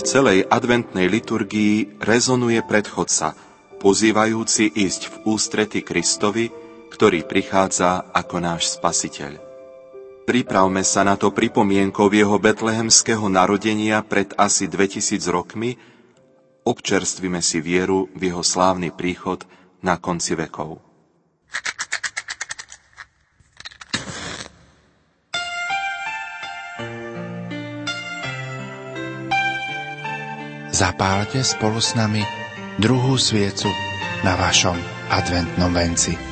v celej adventnej liturgii rezonuje predchodca, pozývajúci ísť v ústrety Kristovi, ktorý prichádza ako náš spasiteľ. Pripravme sa na to pripomienkou jeho betlehemského narodenia pred asi 2000 rokmi, občerstvime si vieru v jeho slávny príchod na konci vekov. Zapálte spolu s nami druhú sviecu na vašom adventnom venci.